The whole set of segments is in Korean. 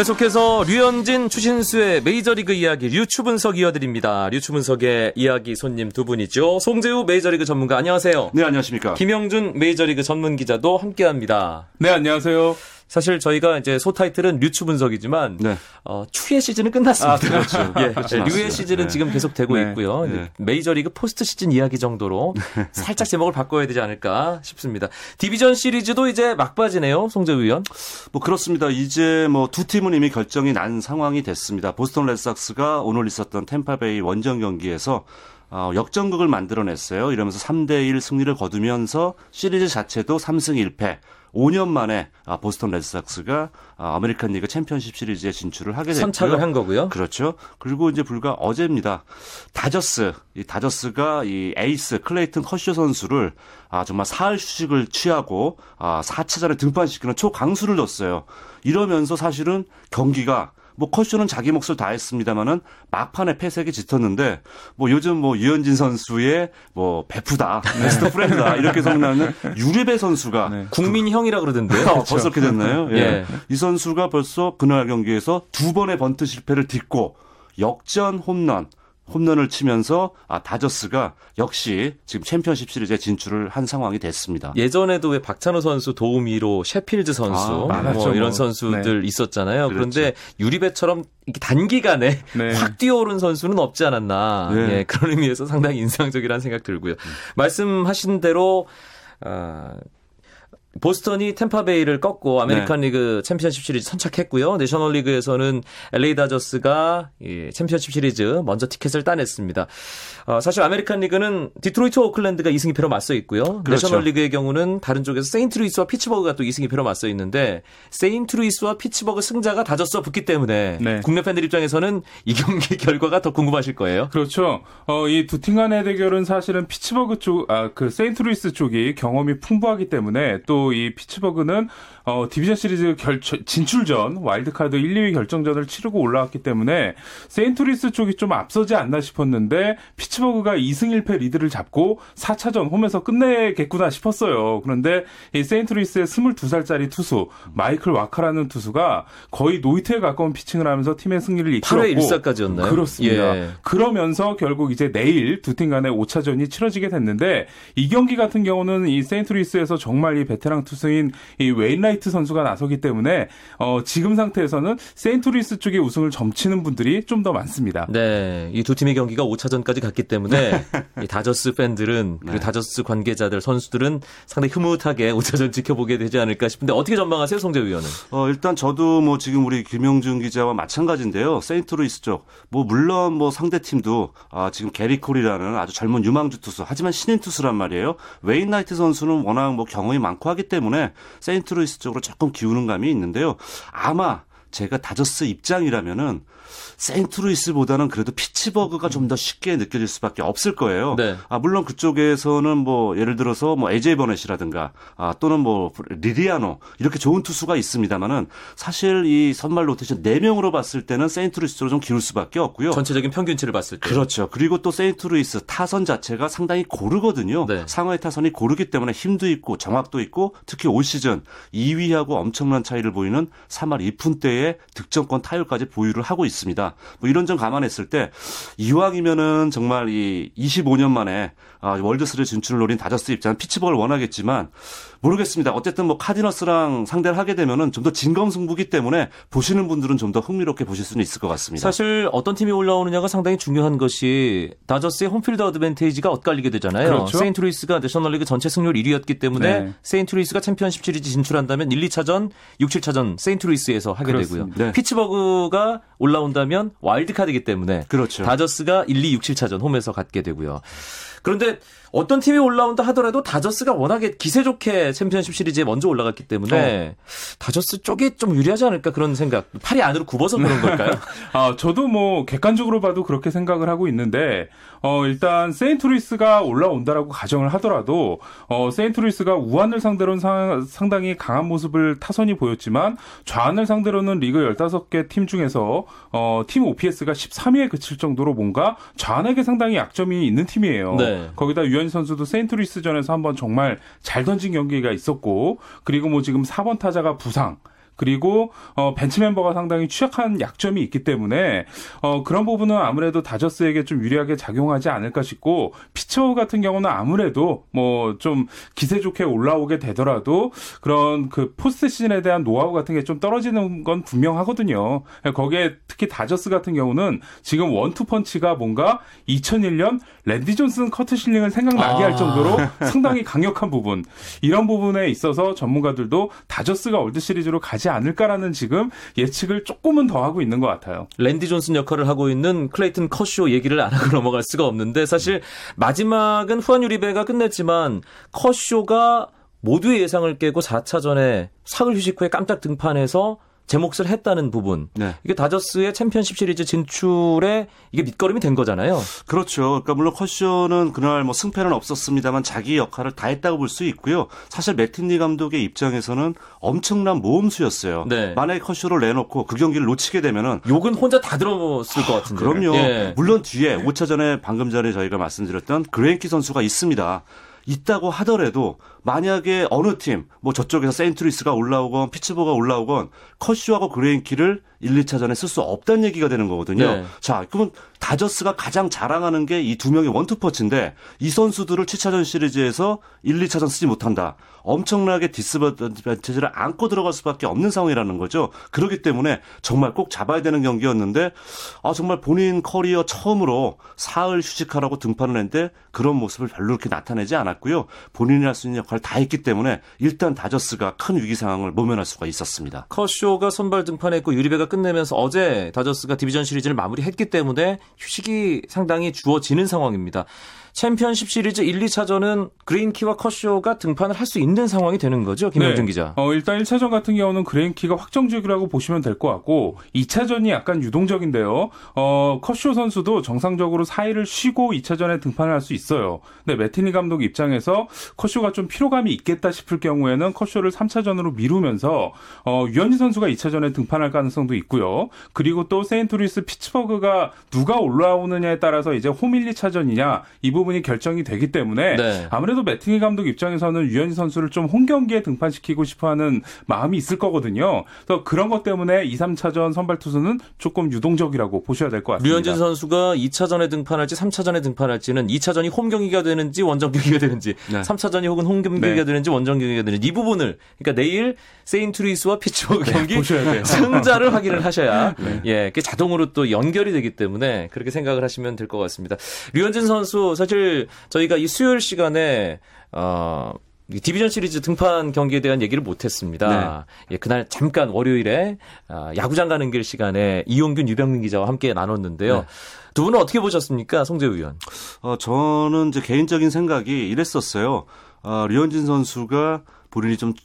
계속해서 류현진, 추신수의 메이저리그 이야기 류추 분석 이어드립니다. 류추 분석의 이야기 손님 두 분이죠. 송재우 메이저리그 전문가 안녕하세요. 네, 안녕하십니까. 김영준 메이저리그 전문 기자도 함께합니다. 네, 안녕하세요. 사실 저희가 이제 소 타이틀은 류추 분석이지만 네. 어, 추의 시즌은 끝났습니다. 아, 그렇죠. 예, 네, 류의 시즌은 네. 지금 계속 되고 네. 있고요. 네. 메이저리그 포스트 시즌 이야기 정도로 네. 살짝 제목을 바꿔야 되지 않을까 싶습니다. 디비전 시리즈도 이제 막바지네요, 송재우 위원. 뭐 그렇습니다. 이제 뭐 두 팀은 이미 결정이 난 상황이 됐습니다. 보스턴 레드삭스가 오늘 있었던 템파베이 원정 경기에서 어, 역전극을 만들어냈어요. 이러면서 3대1 승리를 거두면서 시리즈 자체도 3승 1패. 5년 만에 아, 보스턴 레드삭스가 아, 아메리칸 리그 챔피언십 시리즈에 진출을 하게 됐고요. 선착을 한 거고요. 그렇죠. 그리고 이제 불과 어제입니다. 다저스, 이 다저스가 이 에이스 클레이튼 커쇼 선수를 아 정말 사흘 휴식을 취하고 아 4차전에 등판시키는 초강수를 뒀어요. 이러면서 사실은 경기가 뭐 커쇼는 자기 몫을 다 했습니다마는 막판에 패색이 짙었는데 뭐 요즘 뭐 유현진 선수의 뭐 베프다, 네. 베스트 프렌드다 이렇게 성나는 유리배 선수가 네. 국민형이라 그러던데요. 어, 벌써 그렇게 됐나요? 예. 예. 이 선수가 벌써 그날 경기에서 두 번의 번트 실패를 딛고 역전 홈런 홈런을 치면서 아 다저스가 역시 지금 챔피언십 시리즈에 진출을 한 상황이 됐습니다. 예전에도 왜 박찬호 선수 도우미로 셰필드 선수 아, 뭐 이런 뭐. 선수들 네. 있었잖아요. 그렇죠. 그런데 유리베처럼 단기간에 네. 확 뛰어오른 선수는 없지 않았나. 네. 예, 그런 의미에서 상당히 인상적이라는 생각 들고요. 음. 말씀하신 대로 아 보스턴이 템파베이를 꺾고 아메리칸 네. 리그 챔피언십 시리즈 선착했고요. 내셔널 리그에서는 LA 다저스가 예, 챔피언십 시리즈 먼저 티켓을 따냈습니다. 어, 사실 아메리칸 리그는 디트로이트 오클랜드가 2승 2패로 맞서 있고요. 그렇죠. 내셔널 리그의 경우는 다른 쪽에서 세인트루이스와 피츠버그가 또 2승 2패로 맞서 있는데 세인트루이스와 피츠버그 승자가 다저스와 붙기 때문에 네. 국내 팬들 입장에서는 이 경기 결과가 더 궁금하실 거예요. 그렇죠. 어, 이 두 팀 간의 대결은 사실은 피츠버그 쪽, 아, 그 세인트루이스 쪽이 경험이 풍부하기 때문에 또이 피츠버그는 어, 디비전 시리즈 결, 진출전 와일드카드 1, 2위 결정전을 치르고 올라왔기 때문에 세인트루이스 쪽이 좀 앞서지 않나 싶었는데 피츠버그가 2승 1패 리드를 잡고 4차전 홈에서 끝내겠구나 싶었어요. 그런데 이 세인트루이스의 22살짜리 투수 마이클 와카라는 투수가 거의 노히트에 가까운 피칭을 하면서 팀의 승리를 이끌었고 8회 1사까지였나요? 그렇습니다. 예. 그러면서 결국 이제 내일 두 팀 간의 5차전이 치러지게 됐는데 이 경기 같은 경우는 이 세인트루이스에서 정말 이 베테랑 투수인 이 웨인라이트 선수가 나서기 때문에 어, 지금 상태에서는 세인트루이스 쪽에 우승을 점치는 분들이 좀 더 많습니다. 네, 이 두 팀의 경기가 5차전까지 갔기 때문에 이 다저스 팬들은 그리고 네. 다저스 관계자들 선수들은 상당히 흐뭇하게 5차전 지켜보게 되지 않을까 싶은데 어떻게 전망하세요, 송재우 위원은? 어, 일단 저도 뭐 지금 우리 김영준 기자와 마찬가지인데요. 세인트루이스 쪽, 뭐 물론 뭐 상대 팀도 아, 지금 게릿 콜이라는 아주 젊은 유망주 투수, 하지만 신인 투수란 말이에요. 웨인라이트 선수는 워낙 뭐 경험이 많고 하기 때문에 세인트루이스 쪽 쪽으로 조금 기우는 감이 있는데요. 아마 제가 다저스 입장이라면은 세인트루이스보다는 그래도 피츠버그가 좀더 쉽게 느껴질 수밖에 없을 거예요. 네. 아 물론 그쪽에서는 뭐 예를 들어서 뭐 AJ 버넷이라든가 아 또는 뭐 리리아노 이렇게 좋은 투수가 있습니다만은 사실 이 선발 로테이션 4 명으로 봤을 때는 세인트루이스로 좀 기울 수밖에 없고요. 전체적인 평균치를 봤을 때. 그렇죠. 그리고 또 세인트루이스 타선 자체가 상당히 고르거든요. 네. 상하위 타선이 고르기 때문에 힘도 있고 정확도 있고 특히 올 시즌 2위하고 엄청난 차이를 보이는 3할 2푼 대의 득점권 타율까지 보유를 하고 있습니다. 뭐 이런 점 감안했을 때 이왕이면은 정말 이 25년 만에 아, 월드 시리즈를 진출을 노린 다저스 입장은 피츠버그를 원하겠지만 모르겠습니다. 어쨌든 뭐 카디널스랑 상대를 하게 되면은 좀 더 진검승부기 때문에 보시는 분들은 좀 더 흥미롭게 보실 수는 있을 것 같습니다. 사실 어떤 팀이 올라오느냐가 상당히 중요한 것이 다저스의 home field advantage가 엇갈리게 되잖아요. 그렇죠? 세인트루이스가 내셔널리그 전체 승률 1위였기 때문에 네. 세인트루이스가 챔피언십 시리즈 진출한다면 1, 2차전, 6, 7차전 세인트루이스에서 하게 그렇습니다. 되고요. 네. 피츠버그가 올라온다면 와일드카드이기 때문에 그렇죠. 다저스가 1, 2, 6, 7차전 홈에서 갖게 되고요. 그런데 어떤 팀이 올라온다 하더라도 다저스가 워낙에 기세 좋게 챔피언십 시리즈에 먼저 올라갔기 때문에 어. 다저스 쪽이 좀 유리하지 않을까 그런 생각. 팔이 안으로 굽어서 그런 걸까요? 아, 저도 뭐 객관적으로 봐도 그렇게 생각을 하고 있는데 어, 일단 세인트루이스가 올라온다라고 가정을 하더라도 어, 세인트루이스가 우완을 상대로는 상, 상당히 강한 모습을 타선이 보였지만 좌완을 상대로는 리그 15개 팀 중에서 어, 팀 OPS가 13위에 그칠 정도로 뭔가 좌완에게 상당히 약점이 있는 팀이에요. 네. 거기다 류 류현진 선수도 세인트루이스전에서 한번 정말 잘 던진 경기가 있었고 그리고 뭐 지금 4번 타자가 부상 그리고 어, 벤치 멤버가 상당히 취약한 약점이 있기 때문에 어, 그런 부분은 아무래도 다저스에게 좀 유리하게 작용하지 않을까 싶고 피츠버그 같은 경우는 아무래도 뭐 좀 기세 좋게 올라오게 되더라도 그런 그 포스트 시즌에 대한 노하우 같은 게 좀 떨어지는 건 분명하거든요. 거기에 특히 다저스 같은 경우는 지금 원투 펀치가 뭔가 2001년 랜디 존슨 커트 실링을 생각나게 아. 할 정도로 상당히 강력한 부분 이런 부분에 있어서 전문가들도 다저스가 월드 시리즈로 가지 않을까라는 지금 예측을 조금은 더 하고 있는 것 같아요. 랜디 존슨 역할을 하고 있는 클레이튼 커쇼 얘기를 안 하고 넘어갈 수가 없는데 사실 마지막은 후안 유리베가 끝냈지만 커쇼가 모두의 예상을 깨고 4차전에 사흘 휴식 후에 깜짝 등판해서 제 몫을 했다는 부분. 네. 이게 다저스의 챔피언십 시리즈 진출에 이게 밑거름이 된 거잖아요. 그렇죠. 그러니까 물론 커쇼는 그날 뭐 승패는 없었습니다만 자기 역할을 다 했다고 볼 수 있고요. 사실 매팅리 감독의 입장에서는 엄청난 모험수였어요. 네. 만약에 커쇼를 내놓고 그 경기를 놓치게 되면은 욕은 혼자 다 들었을 것 같은데. 그럼요. 예. 물론 뒤에 5차전에 방금 전에 저희가 말씀드렸던 그레인키 선수가 있습니다. 있다고 하더라도 만약에 어느 팀, 뭐 저쪽에서 세인트루이스가 올라오건 피츠버그가 올라오건 커쇼하고 그레인키를 1, 2차전에 쓸 수 없다는 얘기가 되는 거거든요. 네. 자, 그러면 다저스가 가장 자랑하는 게 이 두 명의 원투펀치인데 이 선수들을 7차전 시리즈에서 1, 2차전 쓰지 못한다. 엄청나게 disadvantage를 안고 들어갈 수밖에 없는 상황이라는 거죠. 그렇기 때문에 정말 꼭 잡아야 되는 경기였는데 아 정말 본인 커리어 처음으로 사흘 휴식하고 등판을 했는데 그런 모습을 별로 그렇게 나타내지 않았고요. 본인이 할 수 있는 역할을 다 했기 때문에 일단 다저스가 큰 위기 상황을 모면할 수가 있었습니다. 커쇼가 선발 등판했고 유리베가 끝내면서 어제 다저스가 디비전 시리즈를 마무리했기 때문에 휴식이 상당히 주어지는 상황입니다. 챔피언십 시리즈 1, 2차전은 그레인키와 커쇼가 등판을 할 수 있는 상황이 되는 거죠, 김영준 네. 기자. 어, 일단 1차전 같은 경우는 그레인키가 확정적이라고 보시면 될 것 같고 2차전이 약간 유동적인데요. 어, 커쇼 선수도 정상적으로 4일을 쉬고 2차전에 등판을 할 수 있어요. 근데 매팅리 감독 입장에서 커쇼가 좀 피로감이 있겠다 싶을 경우에는 커쇼를 3차전으로 미루면서 어, 류현진 선수가 2차전에 등판할 가능성도 있고요. 그리고 또 세인트루이스 피츠버그가 누가 올라오느냐에 따라서 이제 홈 1, 2차전이냐 이 부분 이 결정이 되기 때문에 네. 아무래도 매팅리 감독 입장에서는 류현진 선수를 좀 홈 경기에 등판시키고 싶어하는 마음이 있을 거거든요. 그래서 그런 것 때문에 2, 3차전 선발 투수는 조금 유동적이라고 보셔야 될 것 같습니다. 류현진 선수가 2차전에 등판할지 3차전에 등판할지는 2차전이 홈 경기가 되는지 원정 경기가 되는지 네. 3차전이 혹은 홈 경기가 네. 되는지 원정 경기가 되는지 이 부분을 그러니까 내일 세인트루이스와 피츠버그 네, 경기 승자를 확인을 하셔야 네. 예, 그 자동으로 또 연결이 되기 때문에 그렇게 생각을 하시면 될 것 같습니다. 류현진 선수 사실 사실 저희가 이 수요일 시간에 어 디비전 시리즈 등판 경기에 대한 얘기를 못했습니다. 네. 예, 그날 잠깐 월요일에 어, 야구장 가는 길 시간에 이용균 유병민 기자와 함께 나눴는데요. 네. 두 분은 어떻게 보셨습니까, 송재우 위원? 어, 저는 이제 개인적인 생각이 이랬었어요. 어, 류현진 선수가 본인이 좀 늘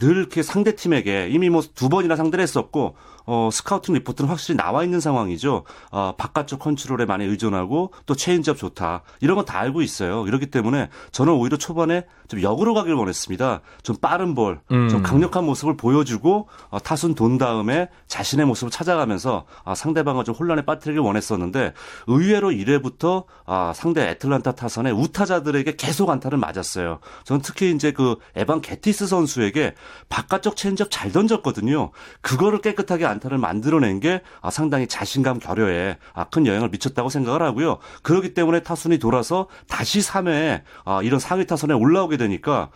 이렇게 상대 팀에게 이미 뭐 두 번이나 상대를 했었고 어, scouting report는 확실히 나와 있는 상황이죠. 어, 바깥쪽 컨트롤에 많이 의존하고 또 체인지업 좋다. 이런 건 다 알고 있어요. 이렇기 때문에 저는 오히려 초반에 좀 역으로 가길 원했습니다. 좀 빠른 볼, 음. 좀 강력한 모습을 보여주고 어, 타순 돈 다음에 자신의 모습을 찾아가면서 아, 상대방을 좀 혼란에 빠뜨리길 원했었는데 의외로 1회부터 아, 상대 애틀란타 타선의 우타자들에게 계속 안타를 맞았어요. 저는 특히 이제 그 에반 게티스 선수에게 바깥쪽 체인지업 잘 던졌거든요. 그거를 깨끗하게 안타를 만들어낸 게 아, 상당히 자신감 결여에 아, 큰 영향을 미쳤다고 생각을 하고요. 그렇기 때문에 타순이 돌아서 다시 3회에 아, 이런 상위 타선에 올라오게 되니까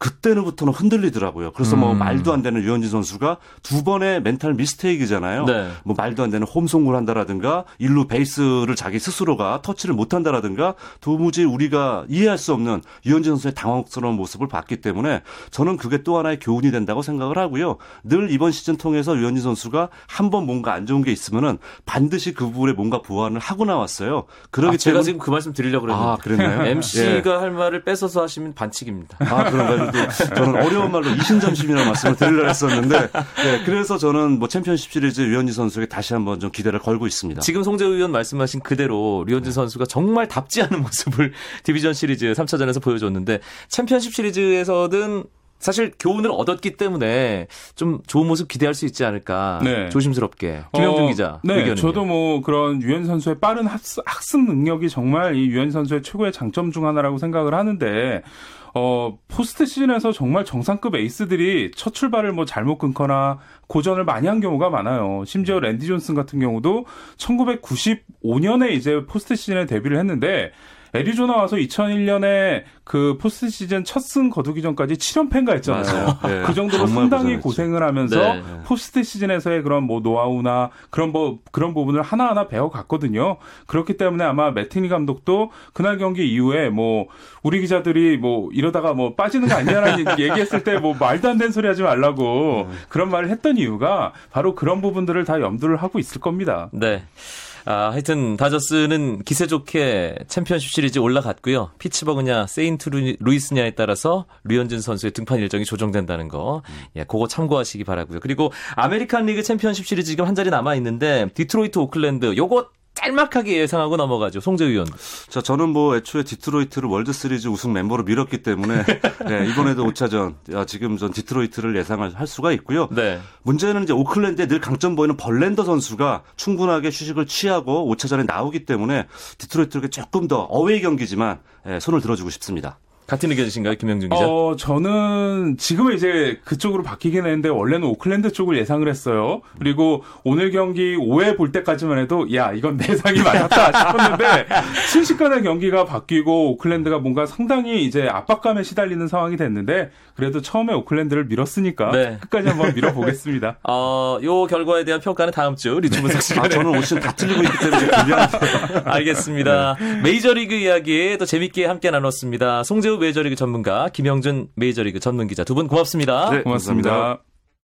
그때는부터는 흔들리더라고요. 그래서 뭐 음. 뭐 말도 안 되는 류현진 선수가 두 번의 mental mistake잖아요. 네. 뭐 말도 안 되는 홈 송구를 한다라든가 일루 베이스를 자기 스스로가 터치를 못 한다라든가 도무지 우리가 이해할 수 없는 유현진 선수의 당황스러운 모습을 봤기 때문에 저는 그게 또 하나의 교훈이 된다고 생각을 하고요. 늘 이번 시즌 통해서 유현진 선수가 한 번 뭔가 안 좋은 게 있으면은 반드시 그 부분에 뭔가 보완을 하고 나왔어요. 그러기 아, 제가 때문에... 지금 그 말씀 드리려고 그랬는데. 아, 그랬나요? MC가 예. 할 말을 뺏어서 하시면 반칙입니다. 아, 그런가요? 저도 저는 어려운 말로 이신점심이라는 말씀을 드리려 했었는데 네, 그래서 저는 뭐 챔피언십 시리즈 류현진 선수에게 다시 한번 좀 기대를 걸고 있습니다. 지금 송재우 위원 말씀하신 그대로 류현진 선수가 정말 답지 않은 모습을 디비전 시리즈 3차전에서 보여줬는데 챔피언십 시리즈에서는 사실 교훈을 얻었기 때문에 좀 좋은 모습 기대할 수 있지 않을까 네. 조심스럽게 김영준 어, 기자 네, 의견은요? 저도 뭐 그런 류현진 선수의 빠른 학습, 학습 능력이 정말 이 류현진 선수의 최고의 장점 중 하나라고 생각을 하는데 어, 포스트 시즌에서 정말 정상급 에이스들이 첫 출발을 뭐 잘못 끊거나 고전을 많이 한 경우가 많아요. 심지어 랜디 존슨 같은 경우도 1995년에 이제 포스트 시즌에 데뷔를 했는데 애리조나 와서 2001년에 그 포스트 시즌 첫 승 거두기 전까지 7연패인가 했잖아요. 네. 그 정도로 상당히 고생했죠. 고생을 하면서 네. 포스트 시즌에서의 그런 뭐 노하우나 그런 뭐 그런 부분을 하나하나 배워갔거든요. 그렇기 때문에 아마 매팅리 감독도 그날 경기 이후에 뭐 우리 기자들이 뭐 이러다가 뭐 빠지는 거 아니냐라는 얘기했을 때 뭐 말도 안 되는 소리 하지 말라고 네. 그런 말을 했던 이유가 바로 그런 부분들을 다 염두를 하고 있을 겁니다. 네. 아, 하여튼 다저스는 기세 좋게 챔피언십 시리즈 올라갔고요. 피츠버그냐 세인트 루이스냐에 따라서 류현진 선수의 등판 일정이 조정된다는 거. 예, 그거 참고하시기 바라고요. 그리고 아메리칸 리그 챔피언십 시리즈 지금 한 자리 남아 있는데 디트로이트 오클랜드 요거 짤막하게 예상하고 넘어가죠. 송재우 위원. 자, 저는 뭐 애초에 디트로이트를 월드 시리즈 우승 멤버로 밀었기 때문에 네, 이번에도 5차전 지금 전 디트로이트를 예상을 할 수가 있고요. 네. 문제는 이제 오클랜드에 늘 강점 보이는 벌랜더 선수가 충분하게 휴식을 취하고 5차전에 나오기 때문에 디트로이트에게 조금 더 어웨이 경기지만 예, 손을 들어주고 싶습니다. 같은 의견이신가요, 김영준 기자? 어, 저는 지금은 이제 그쪽으로 바뀌긴 했는데 원래는 오클랜드 쪽을 예상을 했어요. 그리고 오늘 경기 5회 볼 때까지만 해도 야 이건 예상이 맞았다 싶었는데 순식간에 경기가 바뀌고 오클랜드가 뭔가 상당히 이제 압박감에 시달리는 상황이 됐는데 그래도 처음에 오클랜드를 밀었으니까 네. 끝까지 한번 밀어보겠습니다. 어, 요 결과에 대한 평가는 다음 주 리즈 분석 시간에. 아, 저는 오늘 다 틀리고 있기 때문에 불리한데. 알겠습니다. 네. 메이저리그 이야기 또 재밌게 함께 나눴습니다. 송재우 메이저리그 전문가 김영준 메이저리그 전문 기자 두 분 고맙습니다. 네, 고맙습니다. 고맙습니다.